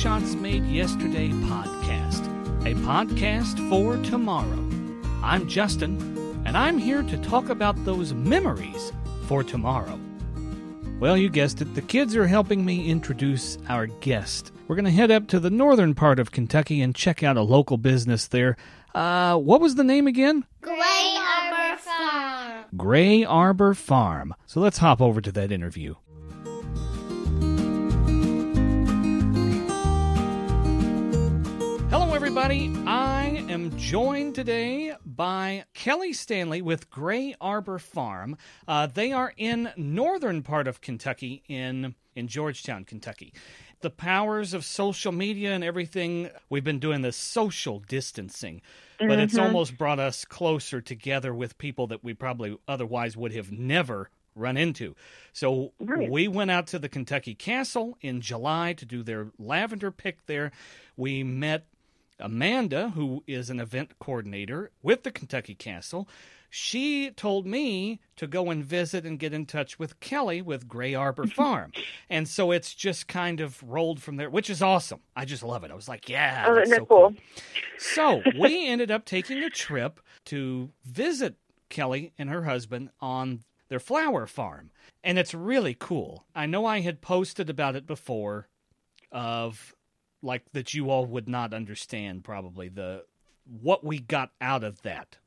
Shots Made Yesterday podcast, a podcast for tomorrow. I'm Justin, and I'm here to talk about those memories for tomorrow. Well, you guessed it, the kids are helping me introduce our guest. We're going to head up to the northern part of Kentucky and check out a local business there. Uh, what was the name again? Gray Arbor Farm. Gray Arbor Farm. So let's hop over to that interview. Everybody. I am joined today by Kelly Stanley with Gray Arbor Farm. Uh, they are in northern part of Kentucky, in in Georgetown, Kentucky. The powers of social media and everything. We've been doing this social distancing, but it's almost brought us closer together with people that we probably otherwise would have never run into. So Right. we went out to the Kentucky Castle in July to do their lavender pick there. We met Amanda, who is an event coordinator with the Kentucky Castle. She told me to go and visit and get in touch with Kelly with Gray Arbor Farm. and so it's just kind of rolled from there, which is awesome. I just love it. I was like, yeah. Oh, that's so it cool? so we ended up taking a trip to visit Kelly and her husband on their flower farm. And it's really cool. I know I had posted about it before of like that you all would not understand probably the what we got out of that.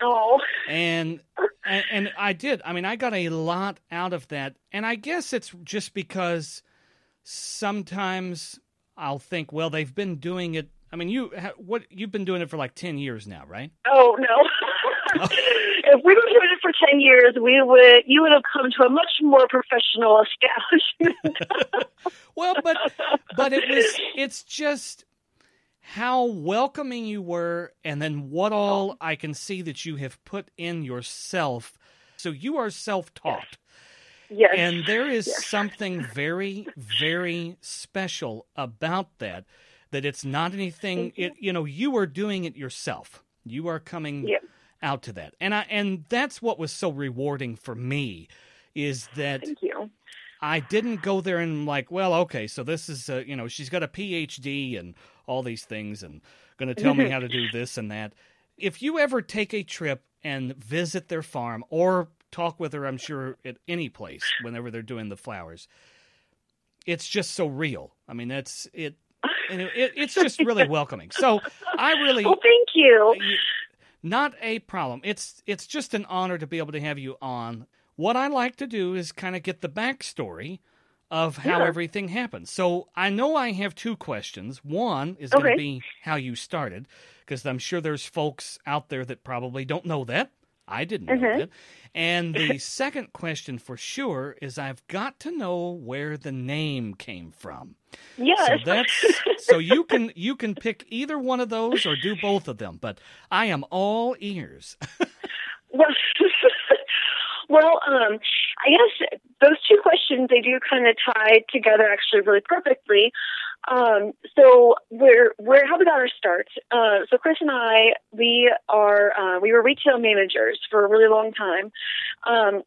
Oh, And and, and I did. I mean, I got a lot out of that. And I guess it's just because sometimes I'll think, well, they've been doing it. I mean, you what you've been doing it for like 10 years now, right? oh no. if we were doing it for ten years, we would you would have come to a much more professional establishment. Well, but but it was it's just how welcoming you were and then what all I can see that you have put in yourself. So you are self-taught. yes. And there is Yes. something very very special about that that it's not anything it you know you are doing it yourself. You are coming Yep. Out to that. And I and that's what was so rewarding for me is that Thank you. I didn't go there and like, well, okay, so this is, uh, you know, she's got a PhD and all these things and going to tell me how to do this and that. If you ever take a trip and visit their farm or talk with her, I'm sure at any place whenever they're doing the flowers, it's just so real. I mean, that's it. And it, it it's just really welcoming. So I really, Well, thank you. Not a problem. It's it's just an honor to be able to have you on. What I like to do is kind of get the backstory of how Yeah. everything happened. So I know I have two questions. One is going to be how you started, because I'm sure there's folks out there that probably don't know that. I didn't know Mhm. that. And the second question for sure is I've got to know where the name came from. Yes. So that's so you can you can pick either one of those or do both of them, but I am all ears. Well, well, um, I guess those two questions they do kind of tie together actually really perfectly. Um, so where where how we our start? Uh, so Chris and I we are uh, we were retail managers for a really long time. Um,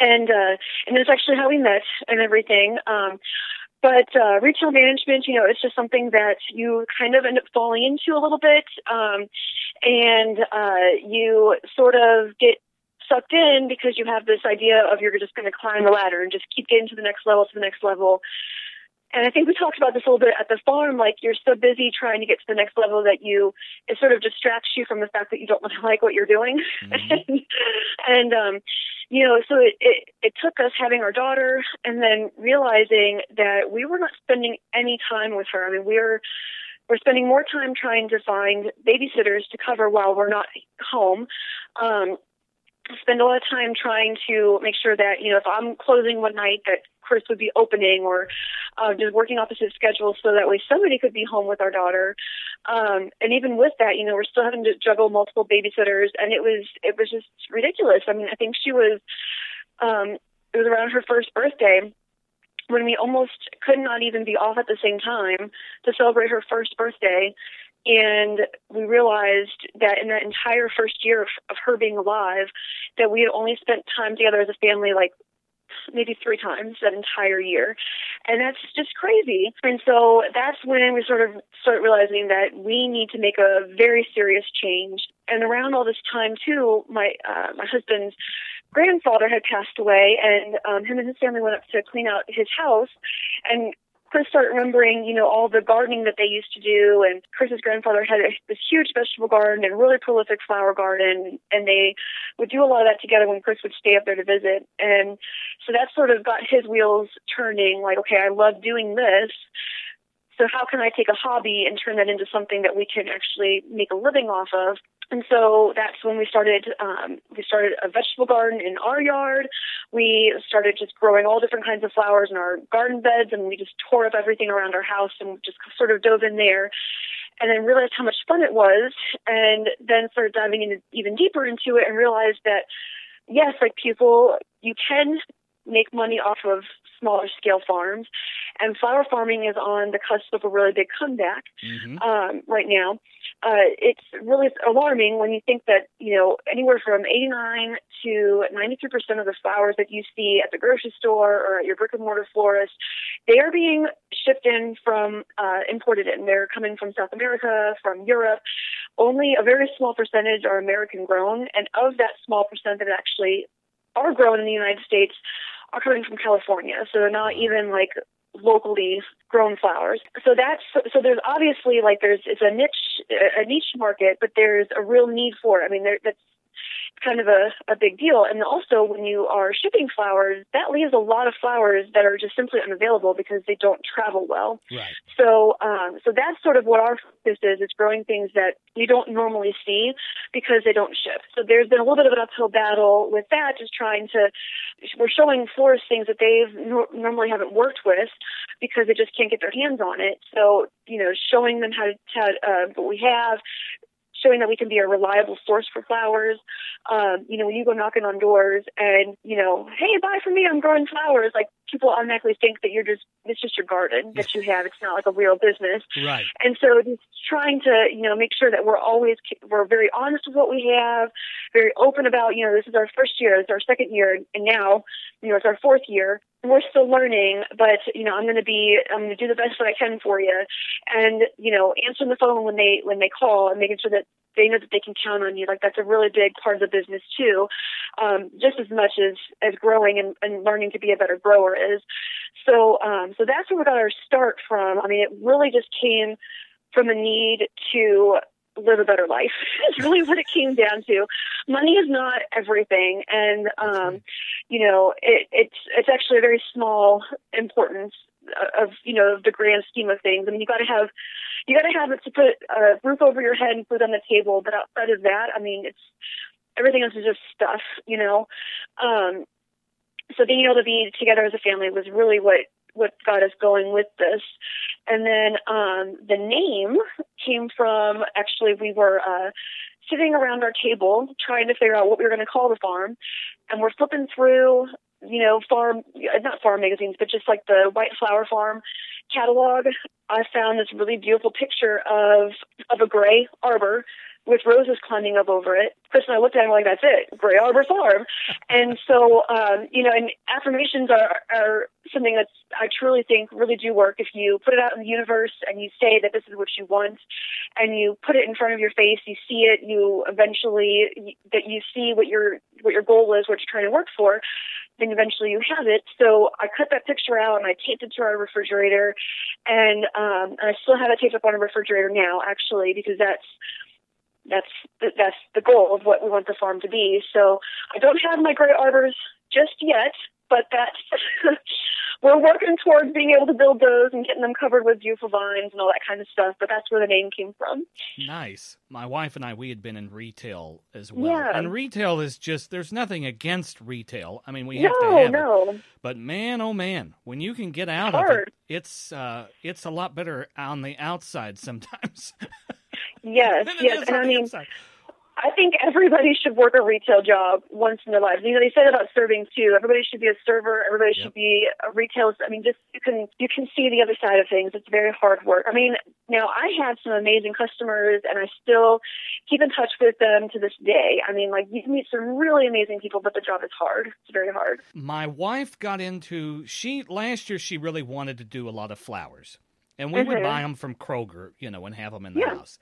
and uh, and that's actually how we met and everything. Um, but uh, retail management, you know, it's just something that you kind of end up falling into a little bit, um, and uh, you sort of get sucked in because you have this idea of you're just going to climb the ladder and just keep getting to the next level, to the next level. And I think we talked about this a little bit at the farm. Like you're so busy trying to get to the next level that you it sort of distracts you from the fact that you don't really like what you're doing. Mhm. and um, you know, so it, it it took us having our daughter and then realizing that we were not spending any time with her. I mean, we're we're spending more time trying to find babysitters to cover while we're not home. Um, spend a lot of time trying to make sure that you know if I'm closing one night that Chris would be opening or uh, just working opposite schedules so that way somebody could be home with our daughter. Um, and even with that, you know, we're still having to juggle multiple babysitters, and it was it was just ridiculous. I mean, I think she was um, it was around her first birthday when we almost could not even be off at the same time to celebrate her first birthday. And we realized that in that entire first year of, of her being alive, that we had only spent time together as a family like maybe three times that entire year. And that's just crazy. And so that's when we sort of start realizing that we need to make a very serious change. And around all this time too, my uh, my husband's grandfather had passed away, and um, him and his family went up to clean out his house. And Chris started remembering, you know, all the gardening that they used to do. And Chris's grandfather had this huge vegetable garden and really prolific flower garden. And they would do a lot of that together when Chris would stay up there to visit. And so that sort of got his wheels turning like, okay, I love doing this. So how can I take a hobby and turn that into something that we can actually make a living off of? And so that's when we started. Um, we started a vegetable garden in our yard. We started just growing all different kinds of flowers in our garden beds, and we just tore up everything around our house and just sort of dove in there. And then realized how much fun it was, and then started diving in even deeper into it, and realized that yes, like people, you can make money off of smaller scale farms, and flower farming is on the cusp of a really big comeback mm-hmm. um, right now. Uh, it's really alarming when you think that you know anywhere from 89 to 93 percent of the flowers that you see at the grocery store or at your brick and mortar florist, they are being shipped in from uh, imported in. They're coming from South America, from Europe. Only a very small percentage are American grown, and of that small percent that actually are grown in the United States, are coming from California, so they're not even like locally grown flowers. So that's so there's obviously like there's it's a niche a niche market, but there's a real need for it. I mean, there, that's kind of a, a big deal. And also, when you are shipping flowers, that leaves a lot of flowers that are just simply unavailable because they don't travel well. Right. So, um, so that's sort of what our focus is: is growing things that you don't normally see because they don't ship. So there's been a little bit of an uphill battle with that, just trying to. We're showing florists things that they no- normally haven't worked with because they just can't get their hands on it. So, you know, showing them how to, how, uh, what we have, showing that we can be a reliable source for flowers. Um, you know, when you go knocking on doors and, you know, hey, buy from me, I'm growing flowers, like people automatically think that you're just, it's just your garden that you have. It's not like a real business. Right. And so just trying to, you know, make sure that we're always, we're very honest with what we have, very open about, you know, this is our first year, it's our second year, and now, you know, it's our fourth year we're still learning, but you know, I'm going to be, I'm going to do the best that I can for you, and you know, answering the phone when they when they call and making sure that they know that they can count on you. Like that's a really big part of the business too, um, just as much as as growing and, and learning to be a better grower is. So, um, so that's where we got our start from. I mean, it really just came from a need to live a better life. It's really what it came down to. Money is not everything, and um, you know, it, it's it's actually a very small importance of you know the grand scheme of things. I mean, you got to have you got to have it to put a roof over your head and food on the table. But outside of that, I mean, it's everything else is just stuff, you know. Um, so being able to be together as a family was really what what got us going with this. And then um, the name came from actually we were uh, sitting around our table trying to figure out what we were going to call the farm, and we're flipping through you know farm not farm magazines but just like the White Flower Farm catalog. I found this really beautiful picture of of a gray arbor with roses climbing up over it. Chris and I looked at him like, that's it, Gray Arbor Farm. and so, um, you know, and affirmations are, are something that's, I truly think really do work. If you put it out in the universe and you say that this is what you want and you put it in front of your face, you see it, you eventually, that you see what your, what your goal is, what you're trying to work for, then eventually you have it. So I cut that picture out and I taped it to our refrigerator and, um, and I still have it taped up on a refrigerator now, actually, because that's, that's that's the goal of what we want the farm to be. So I don't have my gray arbors just yet, but that's we're working towards being able to build those and getting them covered with beautiful vines and all that kind of stuff. But that's where the name came from. Nice. My wife and I we had been in retail as well, yeah. and retail is just there's nothing against retail. I mean we have no, to have no. it, but man, oh man, when you can get out of it, it's uh, it's a lot better on the outside sometimes. Yes, yes, and I mean, inside. I think everybody should work a retail job once in their lives. You know, they say that about serving too. Everybody should be a server. Everybody Yep. should be a retail. I mean, just you can you can see the other side of things. It's very hard work. I mean, now I have some amazing customers, and I still keep in touch with them to this day. I mean, like you meet some really amazing people, but the job is hard. It's very hard. My wife got into she last year. She really wanted to do a lot of flowers, and we would Mhm. buy them from Kroger, you know, and have them in the Yeah. house.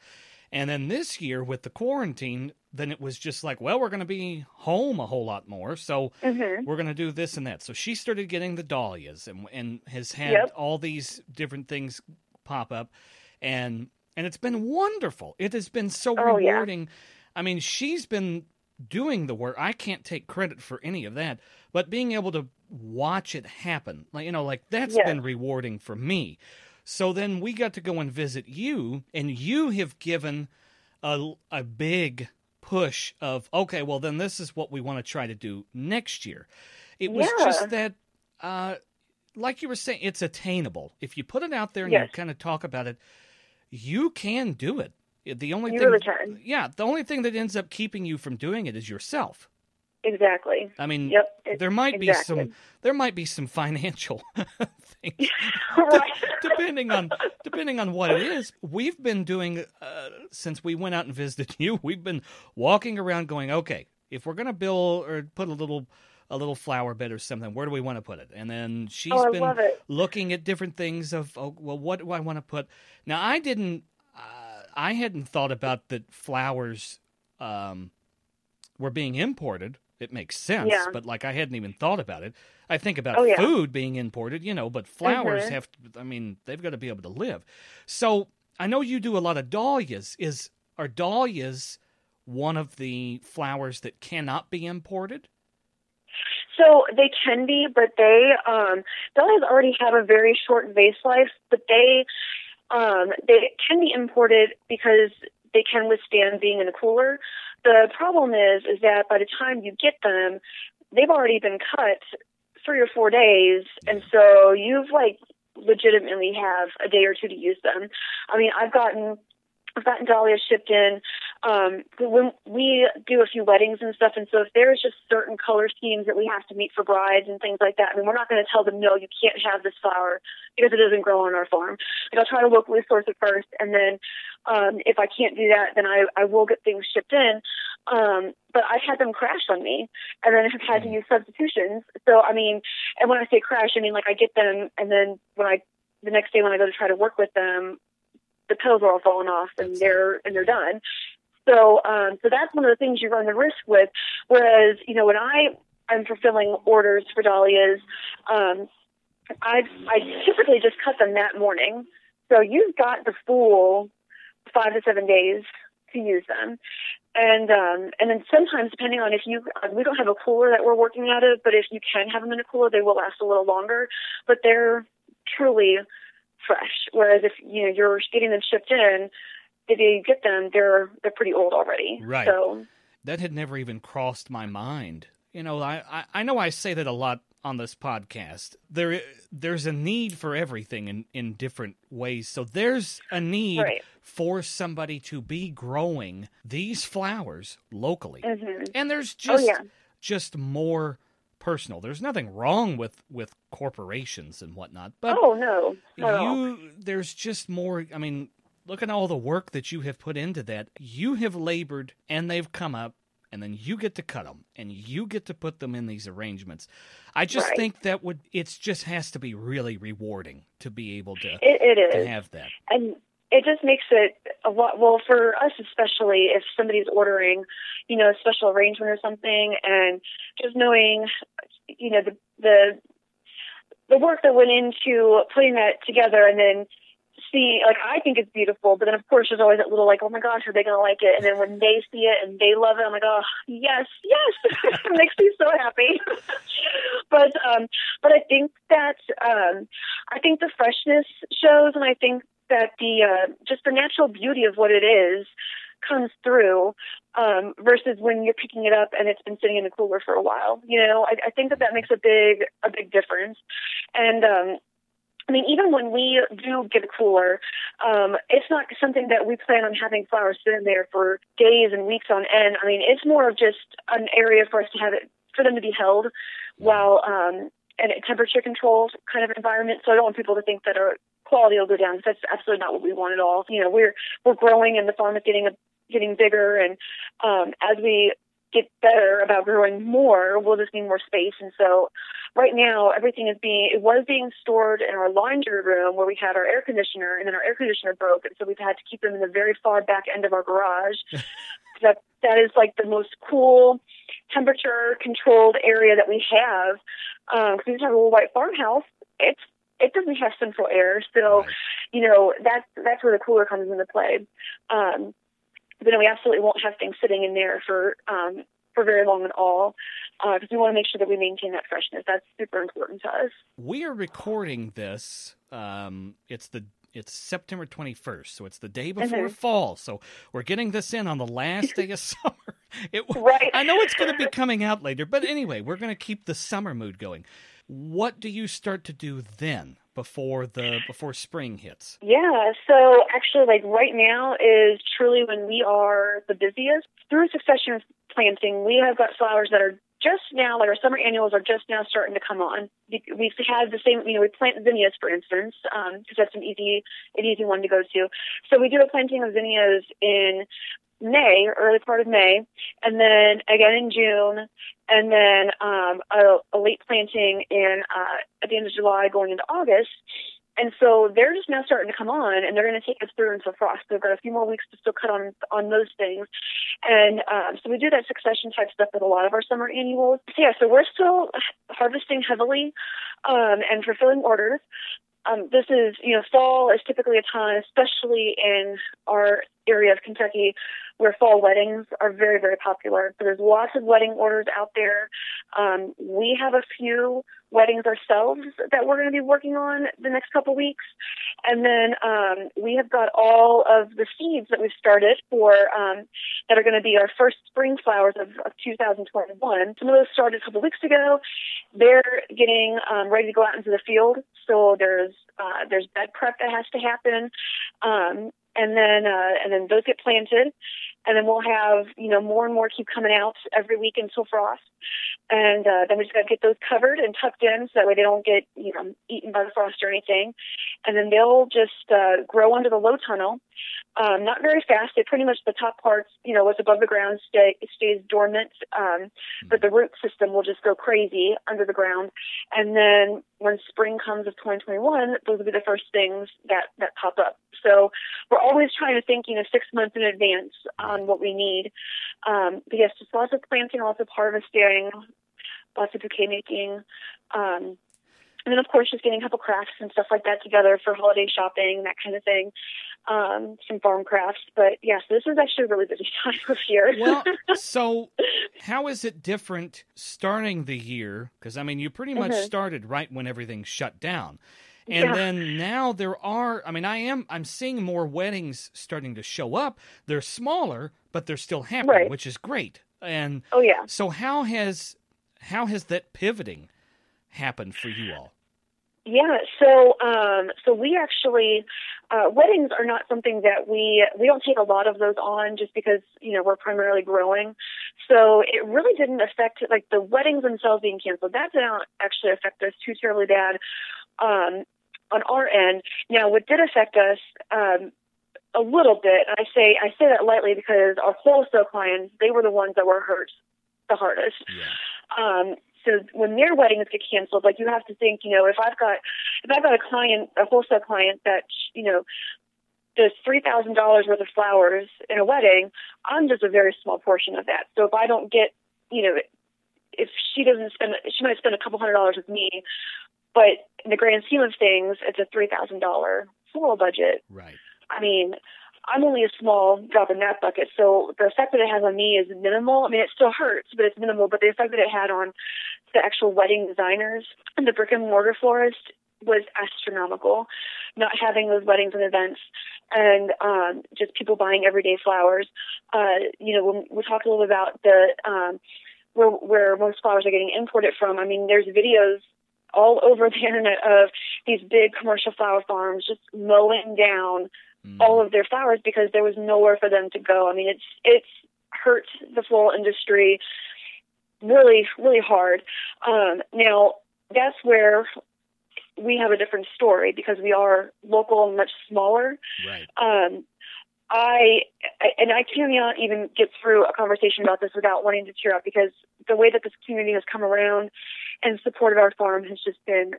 And then this year with the quarantine, then it was just like, well, we're going to be home a whole lot more, so hmm we're going to do this and that. So she started getting the dahlias and and has had Yep. all these different things pop up and and it's been wonderful. It has been so Oh, yeah. rewarding. I mean, she's been doing the work. I can't take credit for any of that, but being able to watch it happen, like you know, like that's Yes. been rewarding for me. So then we got to go and visit you and you have given a a big push of okay, well then this is what we want to try to do next year. It was Yeah. just that uh like you were saying it's attainable. If you put it out there and you kind of talk about it, you can do it. The only You thing really. Yeah, the only thing that ends up keeping you from doing it is yourself. Exactly. I mean, Yep. There might be some there might be some financial things right. depending on depending on what it is. We've been doing uh, since we went out and visited you. We've been walking around going, okay, if we're gonna build or put a little a little flower bed or something, where do we want to put it? And then she's oh, been looking at different things of oh, well, what do I want to put? Now I didn't, uh, I hadn't thought about that flowers um, were being imported. It makes sense, Yeah. but like I hadn't even thought about it. I think about Oh, yeah. food being imported, you know, but flowers Mhm. have. To, I mean, they've got to be able to live. So I know you do a lot of dahlias. Is are dahlias one of the flowers that cannot be imported? So they can be, but they um dahlias already have a very short vase life, but they um they can be imported because they can withstand being in a cooler. The problem is is that by the time you get them, they've already been cut three or four days, and so you've like legitimately have a day or two to use them. I mean, I've gotten I've gotten dahlias shipped in um, when we do a few weddings and stuff, and so if there's just certain color schemes that we have to meet for brides and things like that, I mean, we're not going to tell them no, you can't have this flower because it doesn't grow on our farm. Like I'll try to locally source it first, and then um, if I can't do that, then I I will get things shipped in. Um, but I've had them crash on me, and then I've had to use substitutions. So I mean, and when I say crash, I mean like I get them, and then when I the next day when I go to try to work with them, the petals are all falling off, and they're and they're done. So, um, so that's one of the things you run the risk with. Whereas, you know, when I am fulfilling orders for dahlias, um, I I typically just cut them that morning. So you've got the full five to seven days to use them. And um, and then sometimes, depending on if you, uh, we don't have a cooler that we're working out of, but if you can have them in a cooler, they will last a little longer. But they're truly fresh. Whereas if you know you're getting them shipped in, if you get them, they're they're pretty old already. Right. So that had never even crossed my mind. You know, I, I, I know I say that a lot on this podcast. There there's a need for everything in, in different ways. So there's a need Right. for somebody to be growing these flowers locally. hmm And there's Oh, just yeah. just more personal. There's nothing wrong with, with corporations and whatnot. But oh no, all. you there's just more i mean look at all the work that you have put into that. You have labored and they've come up and then you get to cut them and you get to put them in these arrangements. I just Right. think that would it just has to be really rewarding to be able to It, it to have that. And it just makes it a lot well for us especially if somebody's ordering you know a special arrangement or something and just knowing you know the the the work that went into putting that together and then see like I think it's beautiful but then of course there's always that little like oh my gosh are they gonna like it and then when they see it and they love it I'm like oh yes yes it makes me so happy but um but I think that um I think the freshness shows and I think that the uh, just the natural beauty of what it is comes through um, versus when you're picking it up and it's been sitting in the cooler for a while. You know, I, I think that that makes a big a big difference. And um, I mean, even when we do get a cooler, um, it's not something that we plan on having flowers sit in there for days and weeks on end. I mean, it's more of just an area for us to have it, for them to be held while, um, in a temperature controlled kind of environment. So I don't want people to think that our quality will go down. That's absolutely not what we want at all. You know, we're, we're growing and the farm is getting a, getting bigger. And, um, as we get better about growing more, we'll just need more space. And so right now everything is being, it was being stored in our laundry room where we had our air conditioner and then our air conditioner broke. And so we've had to keep them in the very far back end of our garage. that, that is like the most cool temperature controlled area that we have. Um, cause we just have a little white farmhouse. It's, it doesn't have central air. So, right. you know, that's, that's where the cooler comes into play. Um, but then we absolutely won't have things sitting in there for um, for very long at all because uh, we want to make sure that we maintain that freshness. That's super important to us. We are recording this. Um, it's the it's September 21st, so it's the day before mm-hmm. fall. So we're getting this in on the last day of summer. It, right. I know it's going to be coming out later, but anyway, we're going to keep the summer mood going. What do you start to do then? Before the before spring hits? Yeah, so actually like right now is truly when we are the busiest. Through succession of planting, we have got flowers that are just now, like our summer annuals are just now starting to come on. We've the same, you know, we plant zinnias, for instance, because um, that's an easy, an easy one to go to. So we do a planting of zinnias in May, early part of May, and then again in June, and then um, a, a late planting in uh, at the end of July, going into August. And so they're just now starting to come on, and they're going to take us through until frost. We've got a few more weeks to still cut on on those things, and um, so we do that succession type stuff with a lot of our summer annuals. So yeah, so we're still harvesting heavily um, and fulfilling orders. Um, this is, you know, fall is typically a time, especially in our area of Kentucky, where fall weddings are very, very popular. So there's lots of wedding orders out there. Um, we have a few weddings ourselves that we're going to be working on the next couple weeks. And then um, we have got all of the seeds that we've started for um, that are going to be our first spring flowers of, of 2021. Some of those started a couple weeks ago. They're getting um, ready to go out into the field. So there's uh, there's bed prep that has to happen. And then uh, and then those get planted, and then we'll have you know more and more keep coming out every week until frost, and uh, then we just got to get those covered and tucked in so that way they don't get you know eaten by the frost or anything, and then they'll just uh, grow under the low tunnel, um, not very fast. They pretty much the top parts, you know, what's above the ground stay, stays dormant, um, but the root system will just go crazy under the ground. And then when spring comes of 2021, those will be the first things that that pop up. So we're always trying to think, you know, six months in advance on what we need. Um, but yes, just lots of planting, lots of harvesting, lots of bouquet making. Um, and then of course just getting a couple crafts and stuff like that together for holiday shopping, and that kind of thing. Um, some farm crafts, but yes, this is actually a really busy time of year. well, so how is it different starting the year? Because I mean, you pretty much mm-hmm. started right when everything shut down. And yeah. then now there are I mean I am I'm seeing more weddings starting to show up. They're smaller, but they're still happening, right. which is great. And Oh yeah. So how has how has that pivoting happened for you all? Yeah, so um, so we actually uh, weddings are not something that we we don't take a lot of those on just because you know we're primarily growing. So it really didn't affect like the weddings themselves being canceled. That didn't actually affect us too terribly bad um, on our end. Now, what did affect us um, a little bit, and I say I say that lightly because our wholesale clients they were the ones that were hurt the hardest. Yeah. Um, so when their weddings get canceled, like you have to think, you know, if I've got if I've got a client, a wholesale client that you know does three thousand dollars worth of flowers in a wedding, I'm just a very small portion of that. So if I don't get, you know, if she doesn't spend, she might spend a couple hundred dollars with me, but in the grand scheme of things, it's a three thousand dollar floral budget. Right. I mean, I'm only a small drop in that bucket. So the effect that it has on me is minimal. I mean, it still hurts, but it's minimal. But the effect that it had on the actual wedding designers and the brick and mortar florist was astronomical. Not having those weddings and events and um, just people buying everyday flowers. Uh, you know, when we talked a little about the um, where where most flowers are getting imported from. I mean, there's videos all over the internet of these big commercial flower farms just mowing down mm. all of their flowers because there was nowhere for them to go. I mean, it's it's hurt the floral industry really, really hard. Um, now, that's where we have a different story because we are local and much smaller. Right. Um, I and I cannot even get through a conversation about this without wanting to tear up because the way that this community has come around and supported our farm has just been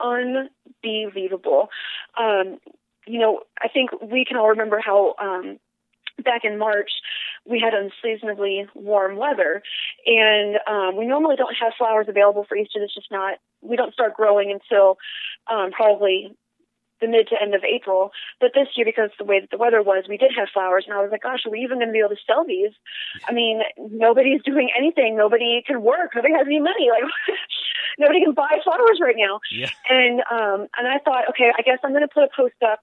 unbelievable. Um, you know, I think we can all remember how um, back in March we had unseasonably warm weather, and um, we normally don't have flowers available for Easter. It's just not. We don't start growing until um, probably the mid to end of April. But this year, because the way that the weather was, we did have flowers, and I was like, gosh, are we even going to be able to sell these? I mean, nobody's doing anything. Nobody can work. Nobody has any money. Like, nobody can buy flowers right now. Yeah. And um, and I thought, okay, I guess I'm going to put a post up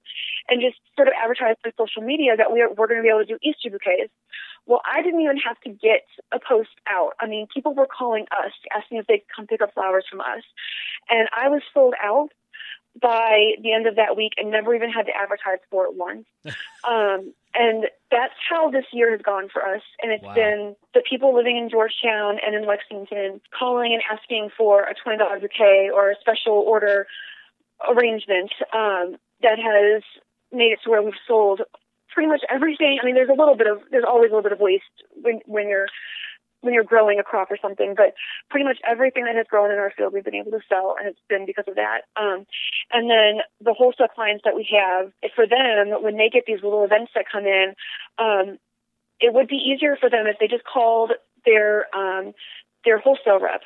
and just sort of advertise through social media that we're we're going to be able to do Easter bouquets. Well, I didn't even have to get a post out. I mean, people were calling us, asking if they could come pick up flowers from us. And I was sold out by the end of that week and never even had to advertise for it once. um, and that's how this year has gone for us. And it's wow. been the people living in Georgetown and in Lexington calling and asking for a $20 bouquet or a special order arrangement um, that has made it to where we've sold pretty much everything. I mean, there's a little bit of, there's always a little bit of waste when, when you're when you're growing a crop or something. But pretty much everything that has grown in our field, we've been able to sell, and it's been because of that. Um, and then the wholesale clients that we have, for them, when they get these little events that come in, um, it would be easier for them if they just called their um, their wholesale rep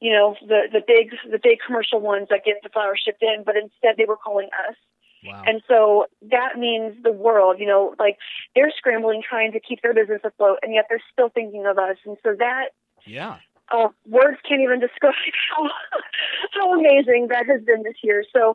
you know the the big the big commercial ones that get the flowers shipped in but instead they were calling us Wow. And so that means the world, you know, like they're scrambling trying to keep their business afloat and yet they're still thinking of us. And so that Yeah. Uh, words can't even describe how how amazing that has been this year. So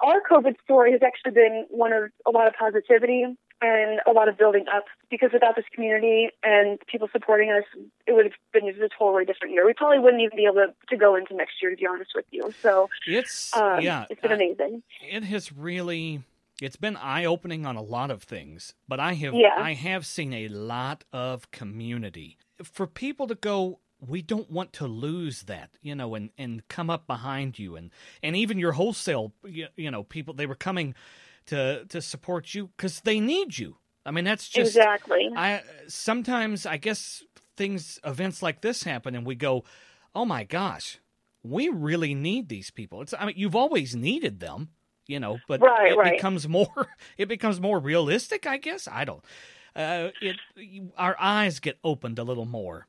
our COVID story has actually been one of a lot of positivity and a lot of building up because without this community and people supporting us, it would have been a totally different year. We probably wouldn't even be able to, to go into next year, to be honest with you. So it's um, yeah, it's been amazing. it has really it's been eye opening on a lot of things, but I have Yeah. I have seen a lot of community for people to go. We don't want to lose that, you know, and, and come up behind you, and, and even your wholesale, you, you know, people they were coming to to support you because they need you. I mean, that's just exactly. I sometimes I guess things events like this happen and we go, "Oh my gosh, we really need these people." It's I mean, you've always needed them, you know, but Right, it right. becomes more it becomes more realistic, I guess. I don't uh it our eyes get opened a little more.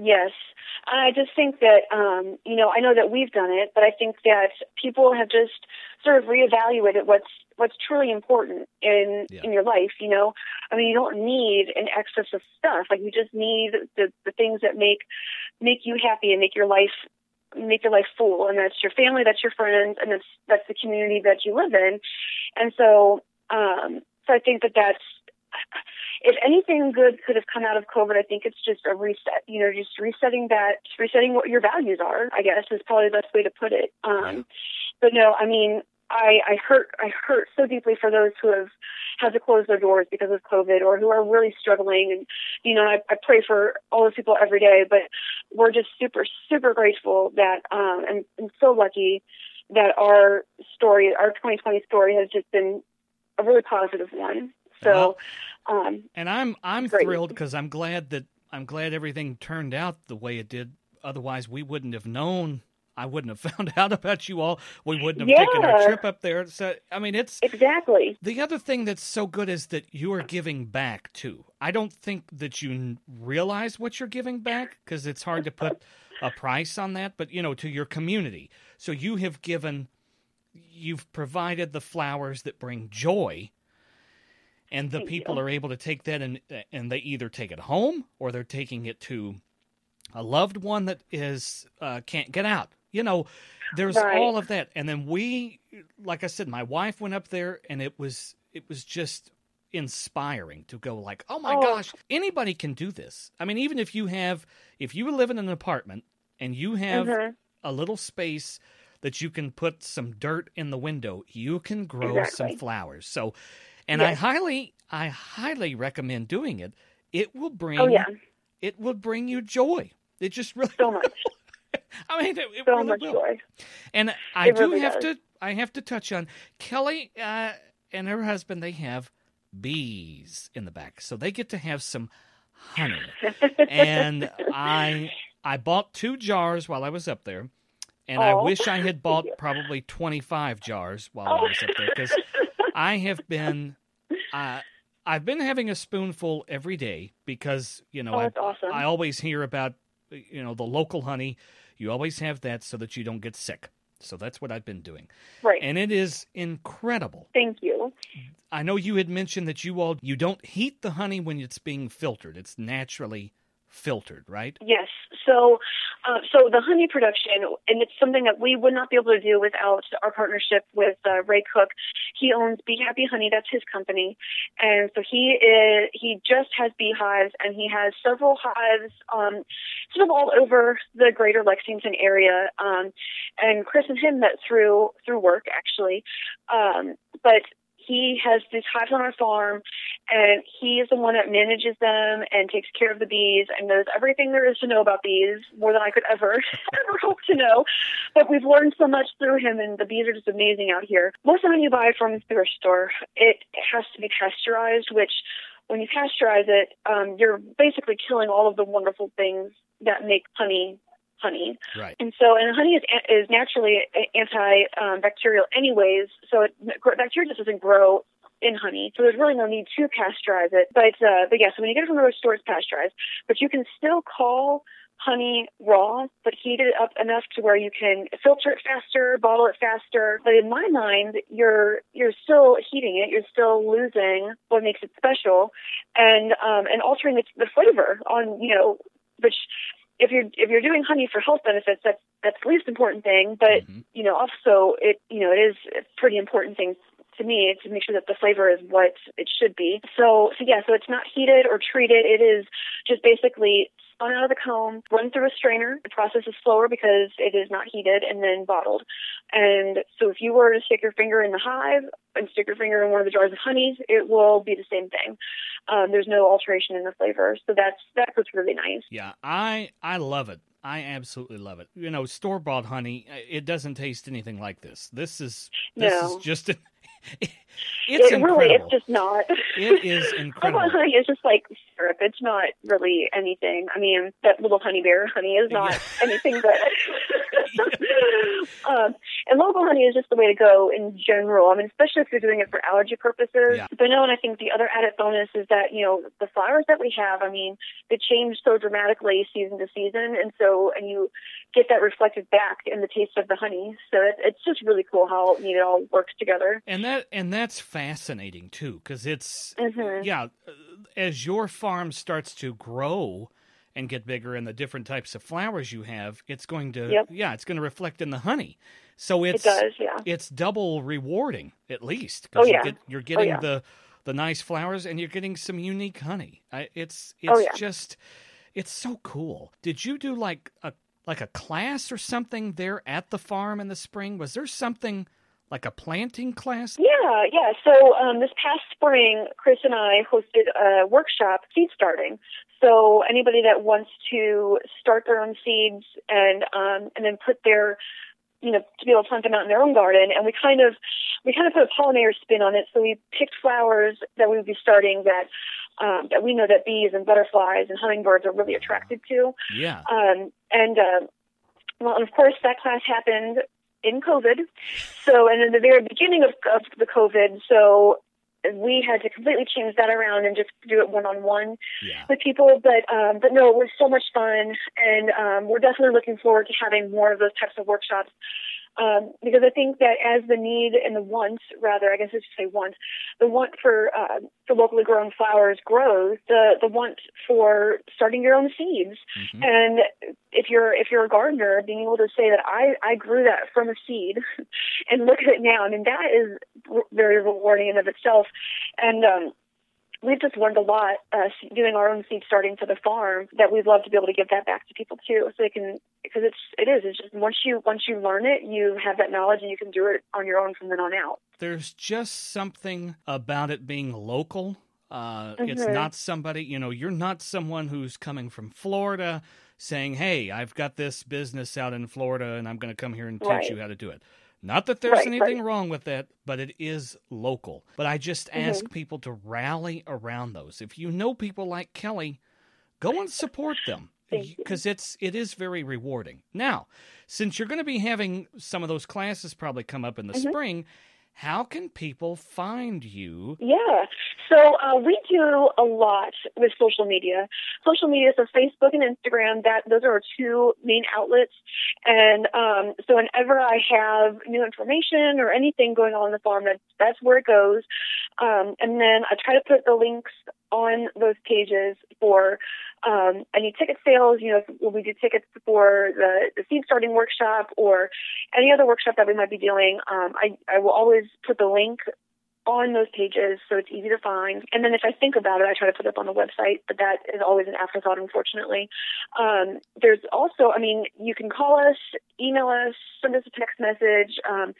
Yes. I just think that, um, you know, I know that we've done it, but I think that people have just sort of reevaluated what's what's truly important in Yeah. in your life. You know, I mean, you don't need an excess of stuff. Like you just need the the things that make make you happy and make your life make your life full. And that's your family, that's your friends, and that's that's the community that you live in. And so, um, so I think that that's if anything good could have come out of COVID, I think it's just a reset. You know, just resetting that, resetting what your values are. I guess is probably the best way to put it. Um, Right. But no, I mean, I, I hurt, I hurt so deeply for those who have had to close their doors because of COVID, or who are really struggling. And you know, I, I pray for all those people every day. But we're just super, super grateful that, um, and, and so lucky that our story, our 2020 story, has just been a really positive one. So. Um, And I'm I'm Great. thrilled because I'm glad that I'm glad everything turned out the way it did. Otherwise, we wouldn't have known. I wouldn't have found out about you all. We wouldn't have taken our trip up there. So I mean, it's exactly. The other thing that's so good is that you are giving back too. I don't think that you realize what you're giving back because it's hard to put a price on that, but you know, to your community. So you have given, you've provided the flowers that bring joy, and the Thank people you. are able to take that and and they either take it home or they're taking it to a loved one that is uh, can't get out. You know, there's Right. all of that, and then we, like I said, my wife went up there, and it was it was just inspiring to go like, oh my Oh. gosh, anybody can do this. I mean, even if you have, if you live in an apartment and you have Mhm. a little space that you can put some dirt in the window, you can grow Exactly. some flowers. So, and I highly, I highly recommend doing it. It will bring, Oh yeah, it will bring you joy. It just really, so much, I mean, it, it so really much will. joy. And I It do really have does. to I have to touch on Kelly uh, and her husband. They have bees in the back, so they get to have some honey. and I I bought two jars while I was up there, and I Oh. wish I had bought probably twenty five jars while I Oh. was up there because I have been. Uh, I've been having a spoonful every day because you know Oh, I, awesome. I always hear about you know the local honey. You always have that so that you don't get sick. So that's what I've been doing, right. and it is incredible. Thank you. I know you had mentioned that you all you don't heat the honey when it's being filtered; it's naturally filtered, right? Yes. So, uh, so the honey production, and it's something that we would not be able to do without our partnership with uh, Ray Cook. He owns Bee Happy Honey. That's his company, and so he is he just has beehives, and he has several hives, um, sort of all over the greater Lexington area. Um, and Chris and him met through through work actually, um, but. He has these hives on our farm, and he is the one that manages them and takes care of the bees and knows everything there is to know about bees, more than I could ever ever hope to know. But we've learned so much through him, and the bees are just amazing out here. Most of the honey you buy from the thrift store, it has to be pasteurized, which when you pasteurize it, um, you're basically killing all of the wonderful things that make honey honey. Right. And so, and honey is is naturally antibacterial, anyways. So it, bacteria just doesn't grow in honey, so there's really no need to pasteurize it. But uh, but yeah, so when you get it from the store, it's pasteurized. But you can still call honey raw, but heat it up enough to where you can filter it faster, bottle it faster. But in my mind, you're you're still heating it. You're still losing what makes it special, and um, and altering the, the flavor on you know which if you're if you're doing honey for health benefits, that's that's the least important thing. But Mhm. you know, also it you know it is a pretty important thing to me to make sure that the flavor is what it should be. So so yeah, so it's not heated or treated. It is just basically spun out of the comb, run through a strainer. The process is slower because it is not heated and then bottled. And so if you were to stick your finger in the hive and stick your finger in one of the jars of honey, it will be the same thing. Um, there's no alteration in the flavor. So that's that's what's really nice. Yeah, I I love it. I absolutely love it. You know, store bought honey, it doesn't taste anything like this. This is this No. is just a, it's it incredible. really, it's just not. It is incredible. honey is just like syrup. It's not really anything. I mean, that little honey bear honey is not Yeah. anything but. um, and local honey is just the way to go in general. I mean, especially if you're doing it for allergy purposes. Yeah. But no, and I think the other added bonus is that you know the flowers that we have. I mean, they change so dramatically season to season, and so and you get that reflected back in the taste of the honey. So it, it's just really cool how you know, it all works together. And that and that's fascinating too cuz it's Mhm. yeah, uh, as your farm starts to grow and get bigger and the different types of flowers you have, it's going to Yep. yeah, it's going to reflect in the honey. So it's it does, yeah. it's double rewarding at least Oh, you yeah. get, you're getting yeah. the the nice flowers and you're getting some unique honey. I, it's it's Oh, yeah. just it's so cool. Did you do like a like a class or something there at the farm in the spring? Was there something like a planting class? Yeah, yeah. So um, this past spring, Chris and I hosted a workshop, seed starting. So anybody that wants to start their own seeds and um, and then put their you know to be able to plant them out in their own garden, and we kind of we kind of put a pollinator spin on it. So we picked flowers that we would be starting that um, that we know that bees and butterflies and hummingbirds are really attracted to. Yeah. Um, and uh, well, and of course, that class happened in COVID. So, and in the very beginning of, of the COVID, so we had to completely change that around and just do it one on one with people. But um, but no, it was so much fun, and um, we're definitely looking forward to having more of those types of workshops. Um, because I think that as the need and the want, rather, I guess I should say want, the want for uh, for locally grown flowers grows, the the want for starting your own seeds. Mhm. And if you're if you're a gardener, being able to say that I I grew that from a seed, and look at it now, I mean that is r- very rewarding in of itself. And um, we've just learned a lot uh, doing our own seed starting for the farm that we'd love to be able to give that back to people too, so they can because it's it is it's just once you once you learn it, you have that knowledge and you can do it on your own from then on out. There's just something about it being local. Uh, mm-hmm. It's not somebody you know. You're not someone who's coming from Florida saying, "Hey, I've got this business out in Florida, and I'm going to come here and teach Right. you how to do it." Not that there's Right, anything right. wrong with that, but it is local. But I just Mm-hmm. ask people to rally around those. If you know people like Kelly, go and support them because it's it is very rewarding. Now, since you're going to be having some of those classes probably come up in the Mm-hmm. spring, how can people find you? Yeah. So uh, we do a lot with social media. Social media, so Facebook and Instagram. That those are our two main outlets. And um, so whenever I have new information or anything going on on the farm, that that's where it goes. Um, and then I try to put the links on those pages for um, any ticket sales. You know, when we do tickets for the, the seed starting workshop or any other workshop that we might be doing, um, I, I will always put the link on those pages so it's easy to find. And then if I think about it, I try to put it up on the website, but that is always an afterthought, unfortunately. Um, there's also, I mean, you can call us, email us, send us a text message. Um,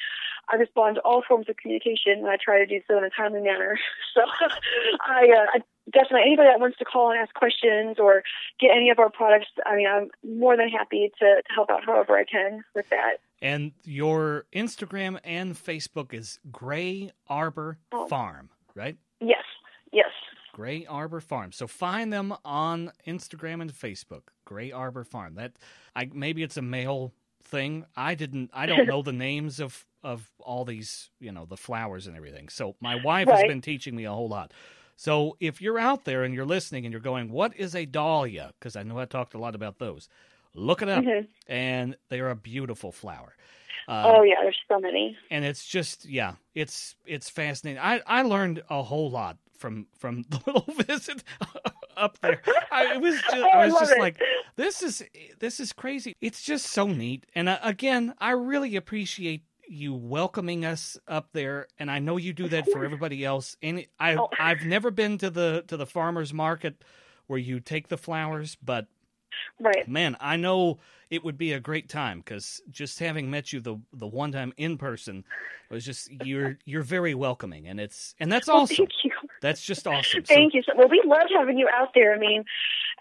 I respond to all forms of communication, and I try to do so in a timely manner. So I, uh, I definitely anybody that wants to call and ask questions or get any of our products, I mean, I'm more than happy to, to help out however I can with that. And your Instagram and Facebook is Gray Arbor Oh. Farm, right? Yes, yes. Gray Arbor Farm. So find them on Instagram and Facebook. Gray Arbor Farm. That I maybe it's a male thing. I didn't I don't know the names of of all these, you know, the flowers and everything. So my wife has been teaching me a whole lot. So if you're out there and you're listening and you're going, "What is a dahlia?" because I know I talked a lot about those. Look it up. Mhm. And they're a beautiful flower. Uh, Oh yeah, there's so many. and it's just yeah it's it's fascinating i i learned a whole lot from from the little visit up there I, it was just Oh, i was just it. like this is this is crazy it's just so neat and uh, again i really appreciate you welcoming us up there and i know you do that for everybody else and i Oh. i've never been to the to the farmers market where you take the flowers but Right. man, I know it would be a great time because just having met you the the one time in person was just you're you're very welcoming, and it's and that's Well, awesome. thank you. That's just awesome. So, Thank you. So, well, we loved having you out there. I mean,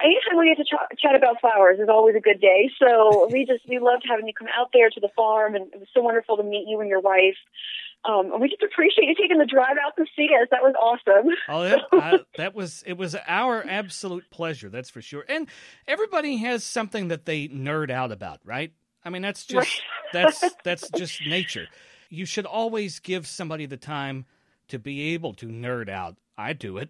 anytime we get to ch- chat about flowers is always a good day. So we just we loved having you come out there to the farm, and it was so wonderful to meet you and your wife. Um, and we just appreciate you taking the drive out to see us. That was awesome. Oh, that, I, that was it was our absolute pleasure. That's for sure. And everybody has something that they nerd out about, right? I mean, that's just that's that's just nature. You should always give somebody the time to be able to nerd out. I do it,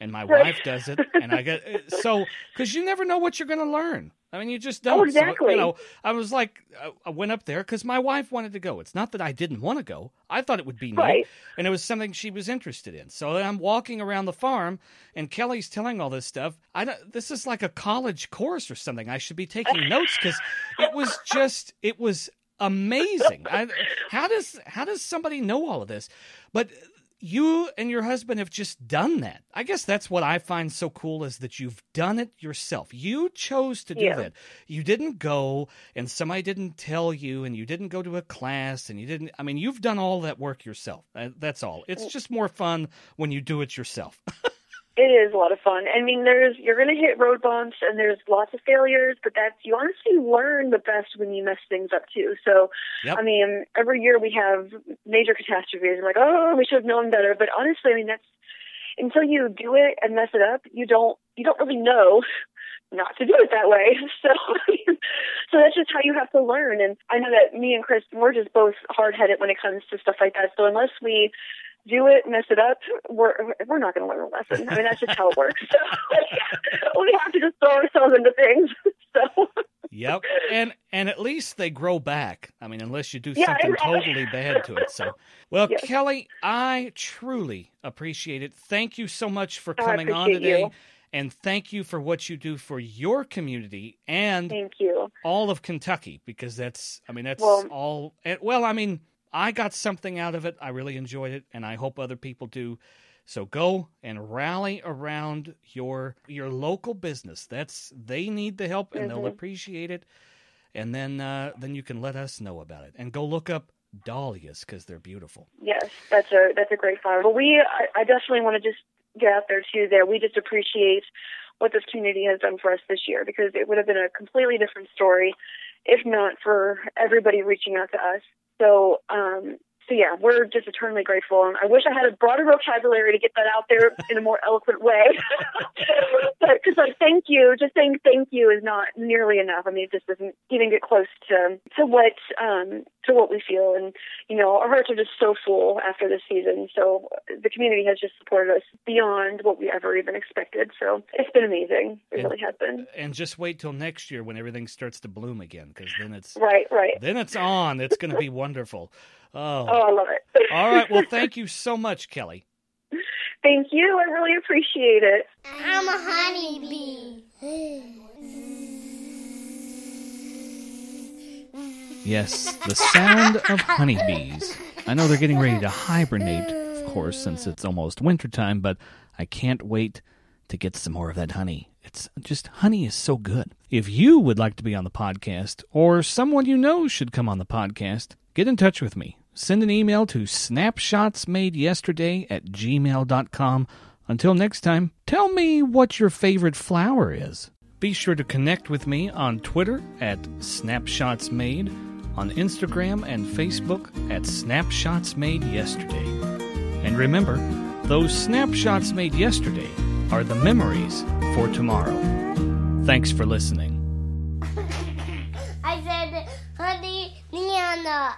and my Right. wife does it, and I get so because you never know what you're going to learn. I mean, you just oh, don't. Oh, So, exactly. you know, I was like, I- I went up there because my wife wanted to go. It's not that I didn't want to go. I thought it would be neat Right. and it was something she was interested in. So I'm walking around the farm, and Kelly's telling all this stuff. I don't, this is like a college course or something. I should be taking notes because it was just it was amazing. I, how does how does somebody know all of this? But you and your husband have just done that. I guess that's what I find so cool is that you've done it yourself. You chose to do Yeah. that. You didn't go and somebody didn't tell you and you didn't go to a class and you didn't I mean you've done all that work yourself. Uh, That's all. It's just more fun when you do it yourself. It is a lot of fun. I mean, there's you're going to hit road bumps and there's lots of failures, but that's you honestly learn the best when you mess things up too. So, Yep. I mean, every year we have major catastrophes. I'm like, oh, we should have known better. But honestly, I mean, that's until you do it and mess it up, you don't you don't really know not to do it that way. So, so that's just how you have to learn. And I know that me and Chris, we're just both hard headed when it comes to stuff like that. So unless we do it, mess it up, we're we're not going to learn a lesson. I mean, that's just how it works. So we have to just throw ourselves into things. So yep. And and at least they grow back. I mean, unless you do Yeah, something exactly. totally bad to it. So, well, Yes. Kelly, I truly appreciate it. Thank you so much for Oh, coming on today. you. And thank you for what you do for your community and thank you. all of Kentucky because that's I mean that's Well- all eh, well I mean I got something out of it I really enjoyed it and I hope other people do So go and rally around your your local business. That's they need the help and they'll Mhm. appreciate it. And then uh, then you can let us know about it. And go look up dahlias because they're beautiful. Yes, that's a that's a great flower. But we, I, I definitely want to just get out there too. There, we just appreciate what this community has done for us this year because it would have been a completely different story if not for everybody reaching out to us. So, um, so yeah, we're just eternally grateful. And I wish I had a broader vocabulary to get that out there in a more eloquent way. but because like thank you, just saying thank you is not nearly enough. I mean, it just doesn't even get close to to what um, to what we feel. And you know, our hearts are just so full after this season. So the community has just supported us beyond what we ever even expected. So it's been amazing. It And- really has been. And just wait till next year when everything starts to bloom again because then it's Right, right. then it's on. It's going to be wonderful. Oh. Oh, I love it. All right. Well, thank you so much, Kelly. Thank you. I really appreciate it. I'm a honeybee. Yes, the sound of honeybees. I know they're getting ready to hibernate, of course, since it's almost wintertime, but I can't wait to get some more of that honey. It's just, honey is so good. If you would like to be on the podcast, or someone you know should come on the podcast, get in touch with me. Send an email to snapshotsmadeyesterday at gmail.com. Until next time, tell me what your favorite flower is. Be sure to connect with me on Twitter at SnapshotsMade, on Instagram and Facebook at Snapshots Made Yesterday. And remember, those snapshots made yesterday are the memories for tomorrow. Thanks for listening. I said, honey, Liana.